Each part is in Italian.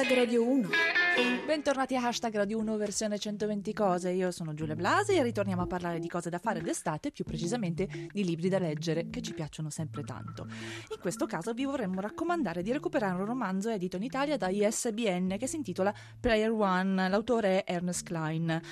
Hashtag Radio 1. Bentornati a Hashtag Radio 1 versione 120 cose, io sono Giulia Blasi e ritorniamo a parlare di cose da fare d'estate, più precisamente di libri da leggere che ci piacciono sempre tanto. In questo caso vi vorremmo raccomandare di recuperare un romanzo edito in Italia da ISBN che si intitola Player One, l'autore è Ernest Klein.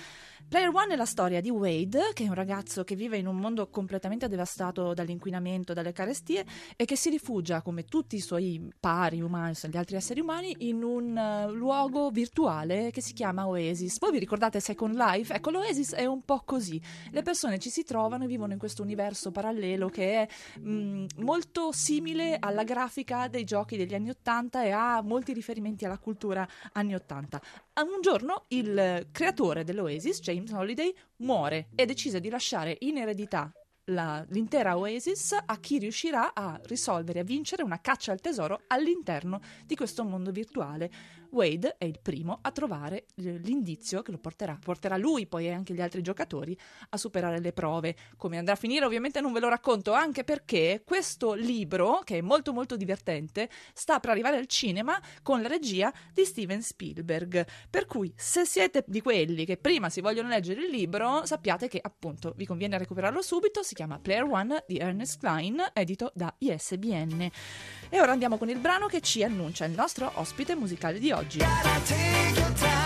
Player One è la storia di Wade, che è un ragazzo che vive in un mondo completamente devastato dall'inquinamento, dalle carestie e che si rifugia, come tutti i suoi pari umani, gli altri esseri umani, in un uh, luogo virtuale che si chiama Oasis. Voi vi ricordate Second Life? Ecco, l'Oasis è un po' così. Le persone ci si trovano e vivono in questo universo parallelo che è mh, mm, molto simile alla grafica dei giochi degli anni Ottanta e ha molti riferimenti alla cultura anni Ottanta. Un giorno il creatore dell'Oasis, James Holiday, muore e decise di lasciare in eredità la, l'intera Oasis a chi riuscirà a risolvere, a vincere una caccia al tesoro all'interno di questo mondo virtuale. Wade è il primo a trovare l'indizio che lo porterà, porterà lui poi e anche gli altri giocatori a superare le prove. Come andrà a finire ovviamente non ve lo racconto, anche perché questo libro, che è molto molto divertente, sta per arrivare al cinema con la regia di Steven Spielberg. Per cui se siete di quelli che prima si vogliono leggere il libro, sappiate che appunto vi conviene recuperarlo subito, si chiama Player One di Ernest Klein, edito da ISBN. E ora andiamo con il brano che ci annuncia il nostro ospite musicale di oggi. Dodgy.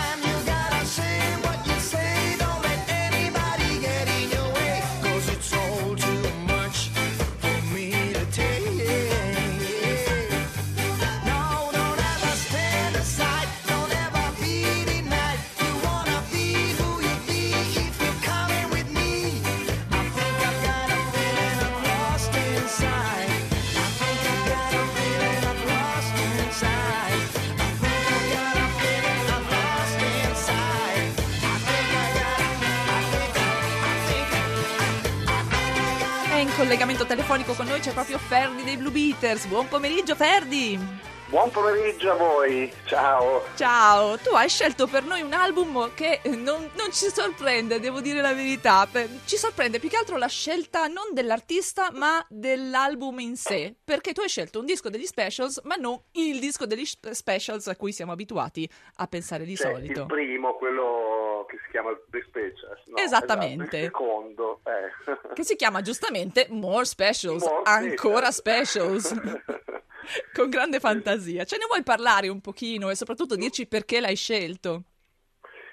Collegamento telefonico con noi c'è proprio Ferdi dei Blue Beaters. Buon pomeriggio Ferdi! Buon pomeriggio a voi, ciao! Ciao, tu hai scelto per noi un album che non, non, ci sorprende, devo dire la verità. Ci sorprende più che altro la scelta non dell'artista ma dell'album in sé, perché tu hai scelto un disco degli specials ma non il disco degli specials a cui siamo abituati a pensare di cioè, solito. Il primo, quello che si chiama The Specials. No, Esattamente. Esatto, secondo. Eh. Che si chiama giustamente More Specials, More ancora Specials. Con grande fantasia. Ce ne vuoi parlare un pochino e soprattutto dirci perché l'hai scelto?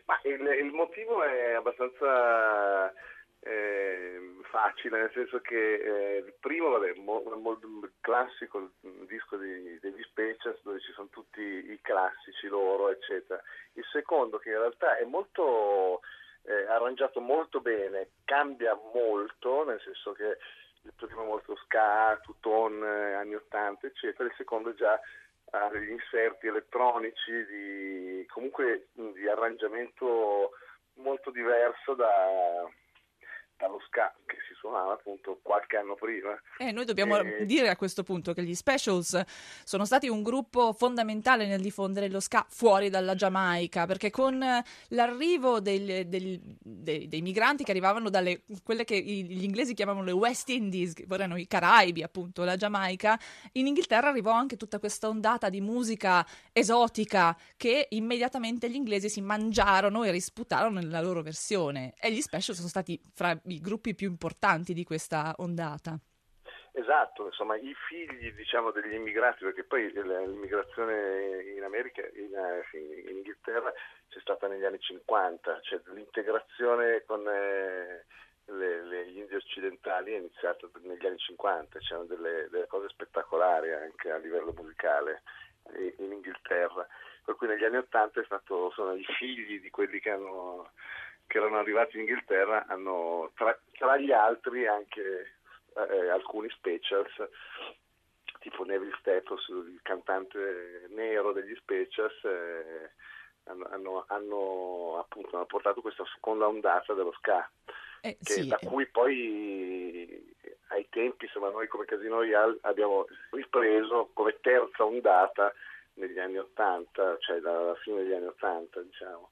Ma il, il motivo è abbastanza eh, facile, nel senso che eh, il primo, vabbè, molto mo, classico, disco di, degli Specials dove ci sono tutti i classici loro, eccetera. Il secondo che in realtà è molto eh, arrangiato molto bene, cambia molto, nel senso che il primo è molto ska, tuton, eh, anni 80, eccetera, il secondo già ha degli inserti elettronici di, comunque di arrangiamento molto diverso da, dallo ska che si suonava appunto qualche anno prima. Eh, noi dobbiamo e... dire a questo punto che gli Specials sono stati un gruppo fondamentale nel diffondere lo ska fuori dalla Giamaica, perché con l'arrivo dei, dei, dei, dei migranti che arrivavano dalle quelle che gli inglesi chiamavano le West Indies, che erano i Caraibi, appunto, la Giamaica, in Inghilterra arrivò anche tutta questa ondata di musica esotica che immediatamente gli inglesi si mangiarono e risputarono nella loro versione. E gli Specials sono stati fra i gruppi più importanti di questa ondata. Esatto, insomma i figli diciamo, degli immigrati, perché poi l'immigrazione in America, in, in Inghilterra c'è stata negli anni 50, cioè l'integrazione con eh, le, le, gli indiani occidentali è iniziata negli anni 50, c'erano delle, delle cose spettacolari anche a livello musicale in Inghilterra, per cui negli anni 80 stato, sono i figli di quelli che hanno che erano arrivati in Inghilterra hanno tra, tra gli altri anche eh, alcuni specials tipo Neville Staples, il cantante nero degli specials eh, hanno, hanno, appunto, hanno, portato questa seconda ondata dello ska eh, sì. da cui poi ai tempi insomma noi come Casino Royale abbiamo ripreso come terza ondata negli anni Ottanta, cioè dalla fine degli anni Ottanta, diciamo.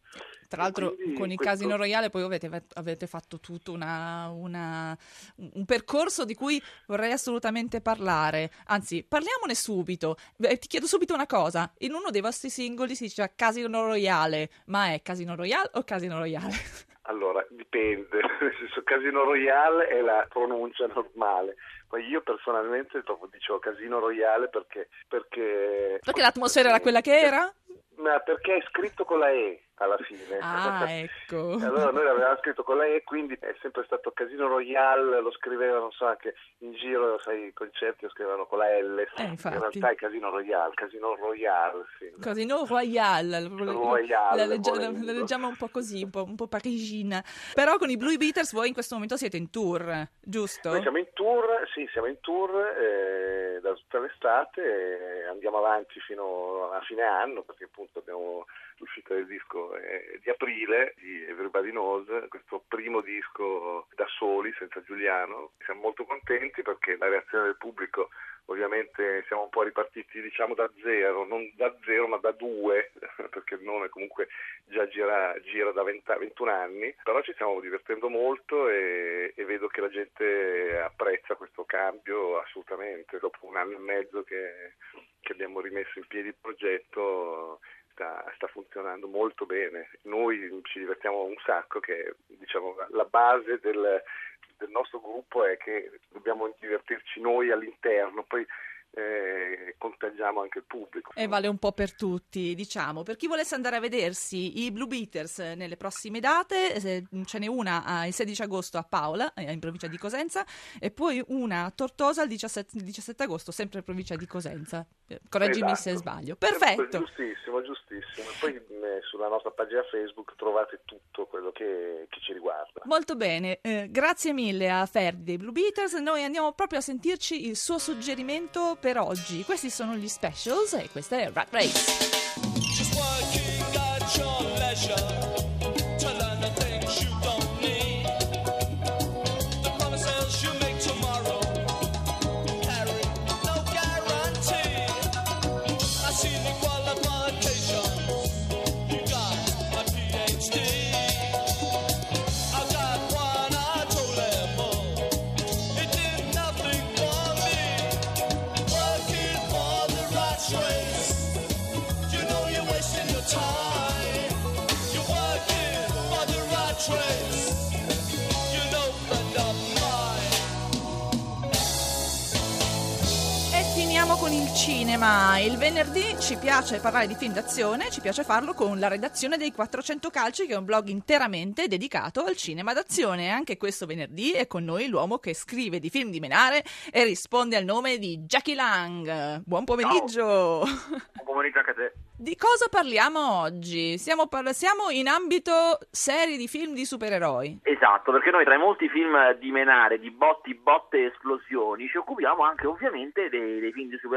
Tra l'altro con il questo... Casino Royale poi avete, avete fatto tutto una, una, un percorso di cui vorrei assolutamente parlare. Anzi, parliamone subito. ti chiedo subito una cosa. In uno dei vostri singoli si dice Casino Royale, ma è Casino Royale o Casino Royale? Allora, dipende, nel senso Casino Royale è la pronuncia normale, poi io personalmente dicevo Casino Royale perché... Perché, perché l'atmosfera era quella che era? Ma perché è scritto con la E alla fine. Ah, ecco. allora noi l'avevamo scritto con la E, quindi è sempre stato Casino Royale, lo scrivevano, non so, anche in giro, sai, i concerti lo scrivevano con la L. Eh, in realtà è Casino Royale, Casino Royale, sì. Casino Royale. Royale la, legge, la, la, leggiamo un po' così, un po', un po' parigina. Però con i Blue Beaters voi in questo momento siete in tour, giusto? Noi siamo in tour, sì, siamo in tour eh, da tutta l'estate e andiamo avanti fino a fine anno perché appunto abbiamo l'uscita del disco eh, di aprile di Everybody Knows, questo primo disco da soli, senza Giuliano. Siamo molto contenti perché la reazione del pubblico ovviamente siamo un po' ripartiti diciamo da zero, non da zero ma da due, perché il nome comunque già gira, gira da 20, 21 anni, però ci stiamo divertendo molto e, e, vedo che la gente apprezza questo cambio assolutamente, dopo un anno e mezzo che, che abbiamo rimesso in piedi il progetto sta, sta, funzionando molto bene. Noi ci divertiamo un sacco, che diciamo, la base del, del nostro gruppo è che dobbiamo divertirci noi all'interno, poi eh, contagiamo anche il pubblico. E vale un po' per tutti, diciamo. Per chi volesse andare a vedersi i Blue Beaters nelle prossime date, ce n'è una il 16 agosto a Paola, eh, in provincia di Cosenza, e poi una a Tortosa il 17, il 17 agosto, sempre in provincia di Cosenza. Eh, correggimi esatto. se sbaglio. Perfetto. Giustissimo, giustissimo. Poi eh, sulla nostra pagina Facebook trovate tutto quello che, che ci riguarda. Molto bene, eh, grazie mille a Ferdi dei Blue Beaters. Noi andiamo proprio a sentirci il suo suggerimento per oggi. Questi sono gli specials e questa è Rat Race. Con il cinema. Il venerdì ci piace parlare di film d'azione, ci piace farlo con la redazione dei 400 Calci, che è un blog interamente dedicato al cinema d'azione. Anche questo venerdì è con noi l'uomo che scrive di film di menare e risponde al nome di Jackie Lang. Buon pomeriggio! Ciao. Buon pomeriggio anche a te. Di cosa parliamo oggi? Siamo, par- siamo, in ambito serie di film di supereroi. Esatto, perché noi tra i molti film di menare, di botti, botte e esplosioni, ci occupiamo anche ovviamente dei, dei film di supereroi.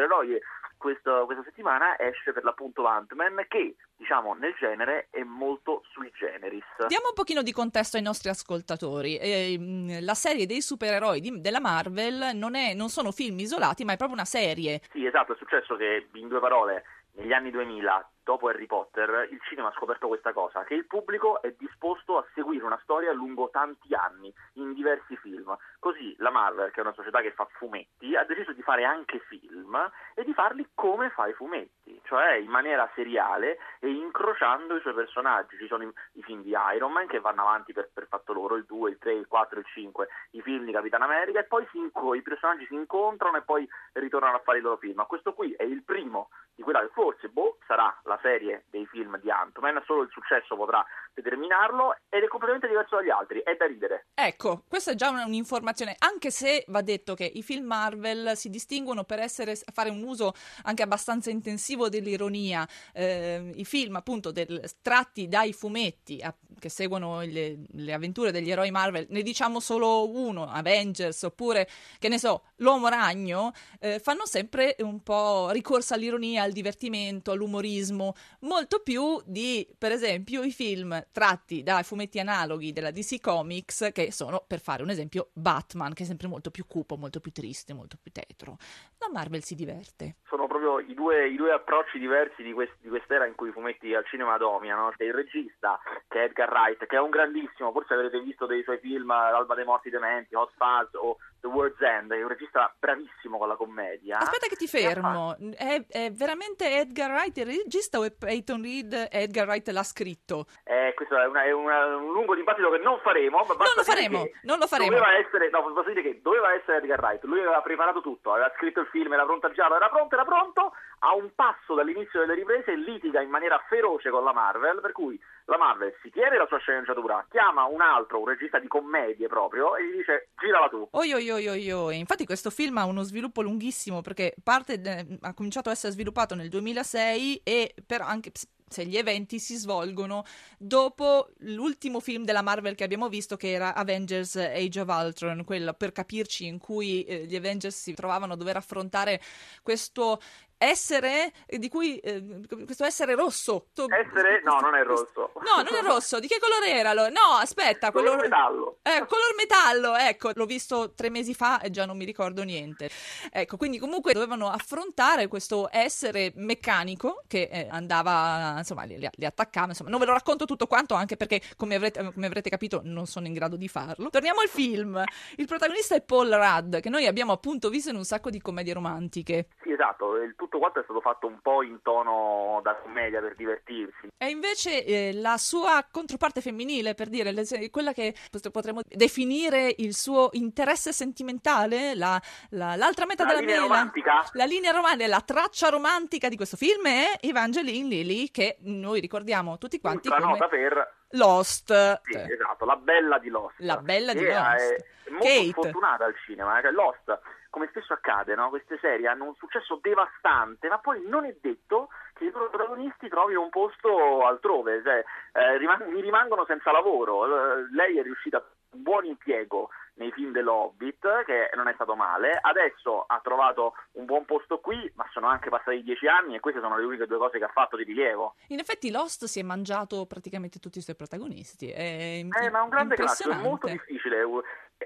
Questo, questa settimana esce per l'appunto Ant-Man che, diciamo, nel genere è molto sui generis. Diamo un pochino di contesto ai nostri ascoltatori. Eh, la serie dei supereroi di, della Marvel non, è, non sono film isolati, ma è proprio una serie. Sì, esatto, è successo che, in due parole, negli anni 2000, dopo Harry Potter, il cinema ha scoperto questa cosa, che il pubblico è disposto a seguire una storia lungo tanti anni, in diversi film. Così la Marvel, che è una società che fa fumetti, ha deciso di fare anche film e di farli come fa i fumetti, cioè in maniera seriale e incrociando i suoi personaggi. Ci sono i, i film di Iron Man che vanno avanti per, per fatto loro, il 2, il 3, il 4, il 5, i film di Capitan America e poi inco- i personaggi si incontrano e poi ritornano a fare i loro film. Ma questo qui è il primo di quella che forse boh, sarà la serie dei film di Ant-Man, solo il successo potrà determinarlo ed è completamente diverso dagli altri, è da ridere. Ecco, questa è già un'informazione, anche se va detto che i film Marvel si distinguono per essere, fare un uso anche abbastanza intensivo dell'ironia, eh, i film appunto del, tratti dai fumetti che seguono le, le, avventure degli eroi Marvel, ne diciamo solo uno, Avengers oppure che ne so, l'Uomo Ragno, eh, fanno sempre un po' ricorso all'ironia, al divertimento, all'umorismo umorismo, molto più di, per esempio, i film tratti dai fumetti analoghi della DC Comics, che sono, per fare un esempio, Batman, che è sempre molto più cupo, molto più triste, molto più tetro. La Marvel si diverte. Sono proprio i due, i due approcci diversi di, quest, di, quest'era in cui i fumetti al cinema dominano. C'è il regista, che è Edgar Wright, che è un grandissimo, forse avrete visto dei suoi film, L'alba dei morti dementi, Hot Fuzz o The World's End, è un regista bravissimo con la commedia. Aspetta che ti fermo, è, è, veramente Edgar Wright il regista o è Peyton Reed Edgar Wright l'ha scritto? Eh, questo è, una, è una, un lungo dibattito che non faremo. non lo faremo, non lo faremo. Doveva essere, no, posso dire che doveva essere Edgar Wright, lui aveva preparato tutto, aveva scritto il film, era pronto giallo, era pronto, era pronto, a un passo dall'inizio delle riprese litiga in maniera feroce con la Marvel, per cui la Marvel si tiene la sua sceneggiatura, chiama un altro, un regista di commedie proprio, e gli dice girala tu. Oi, oi, oi, oi. Infatti questo film ha uno sviluppo lunghissimo perché parte, eh, ha cominciato a essere sviluppato nel 2006 e però anche se gli eventi si svolgono dopo l'ultimo film della Marvel che abbiamo visto che era Avengers Age of Ultron, quello per capirci in cui eh, gli Avengers si trovavano a dover affrontare questo essere di cui eh, questo essere rosso. Essere? No, non è rosso. No, non è rosso. Di che colore era? No, aspetta, color quello... metallo. Eh, color metallo, ecco, l'ho visto tre mesi fa e già non mi ricordo niente. Ecco, quindi comunque dovevano affrontare questo essere meccanico che eh, andava, insomma, li, li, attaccava, insomma, non ve lo racconto tutto quanto anche perché come avrete, come avrete capito non sono in grado di farlo. Torniamo al film. Il protagonista è Paul Rudd, che noi abbiamo appunto visto in un sacco di commedie romantiche. Sì, esatto, il tutto quanto è stato fatto un po' in tono da commedia per divertirsi. E invece eh, la sua controparte femminile, per dire, le, quella che potremmo definire il suo interesse sentimentale, la, la, l'altra metà la della linea mela, romantica. la linea romantica, la traccia romantica di questo film è Evangeline Lilly, che noi ricordiamo tutti quanti Ultra come... nota per Lost. Sì, esatto, la bella di Lost. La bella di Lost. È, è molto Kate. sfortunata al cinema, cioè Lost come spesso accade, no? queste serie hanno un successo devastante, ma poi non è detto che i loro protagonisti trovino un posto altrove, cioè, eh, rimang- mi rimangono senza lavoro. Uh, lei è riuscita a un buon impiego nei film dell'Hobbit, che non è stato male, adesso ha trovato un buon posto qui, ma sono anche passati dieci anni e queste sono le uniche due cose che ha fatto di rilievo. In effetti Lost si è mangiato praticamente tutti i suoi protagonisti. È eh, ma è un grande classico, è molto difficile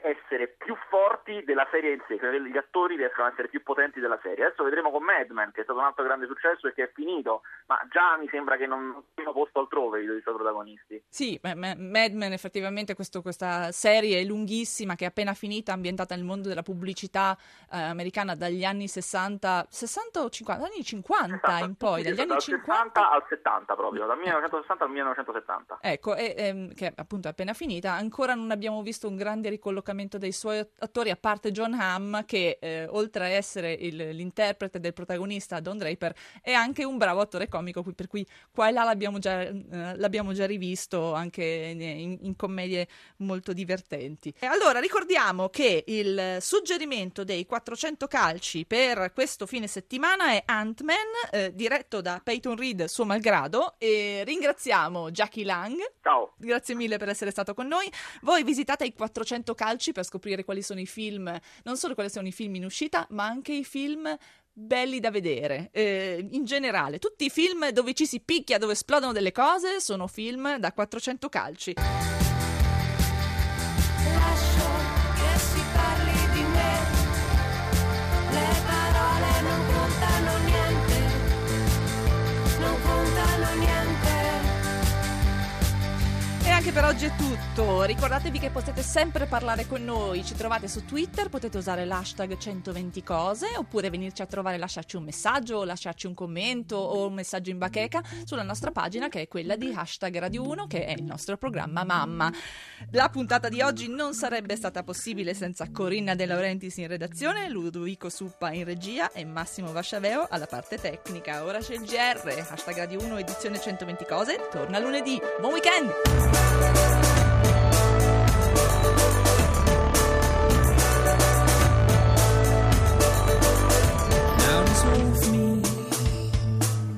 essere più forti della serie in sé, cioè gli attori riescono ad essere più potenti della serie. Adesso vedremo con Mad Men, che è stato un altro grande successo e che è finito, ma già mi sembra che non siano posto altrove i suoi protagonisti. Sì, Mad Men effettivamente questo, questa serie lunghissima, che è appena finita, ambientata nel mondo della pubblicità eh, americana dagli anni 60, 60 o 50, anni 50 60, in poi, sì, dagli anni dal 50 60 al 70 proprio, dal 1960 al 1970. Ecco, e, e, che appunto è appena finita, ancora non abbiamo visto un grande ricollocamento collocamento dei suoi attori, a parte John Hamm, che eh, oltre a essere il, l'interprete del protagonista Don Draper, è anche un bravo attore comico, per cui qua e là l'abbiamo già, eh, l'abbiamo già rivisto anche in, in, commedie molto divertenti. E allora ricordiamo che il suggerimento dei 400 calci per questo fine settimana è Ant-Man, eh, diretto da Peyton Reed, suo malgrado, e ringraziamo Jackie Lang. Ciao. Grazie mille per essere stato con noi. Voi visitate i 400 calci calci per scoprire quali sono i film, non solo quali sono i film in uscita, ma anche i film belli da vedere. Eh, in generale, tutti i film dove ci si picchia, dove esplodono delle cose, sono film da 400 calci. Per oggi è tutto. Ricordatevi che potete sempre parlare con noi. Ci trovate su Twitter, potete usare l'hashtag 120 cose oppure venirci a trovare, lasciarci un messaggio, lasciarci un commento o un messaggio in bacheca sulla nostra pagina che è quella di hashtag Radio 1 che è il nostro programma Mamma. La puntata di oggi non sarebbe stata possibile senza Corinna De Laurentiis in redazione, Ludovico Suppa in regia e Massimo Vasciaveo alla parte tecnica. Ora c'è il GR, hashtag Radio 1 edizione 120 cose. Torna lunedì. Buon weekend!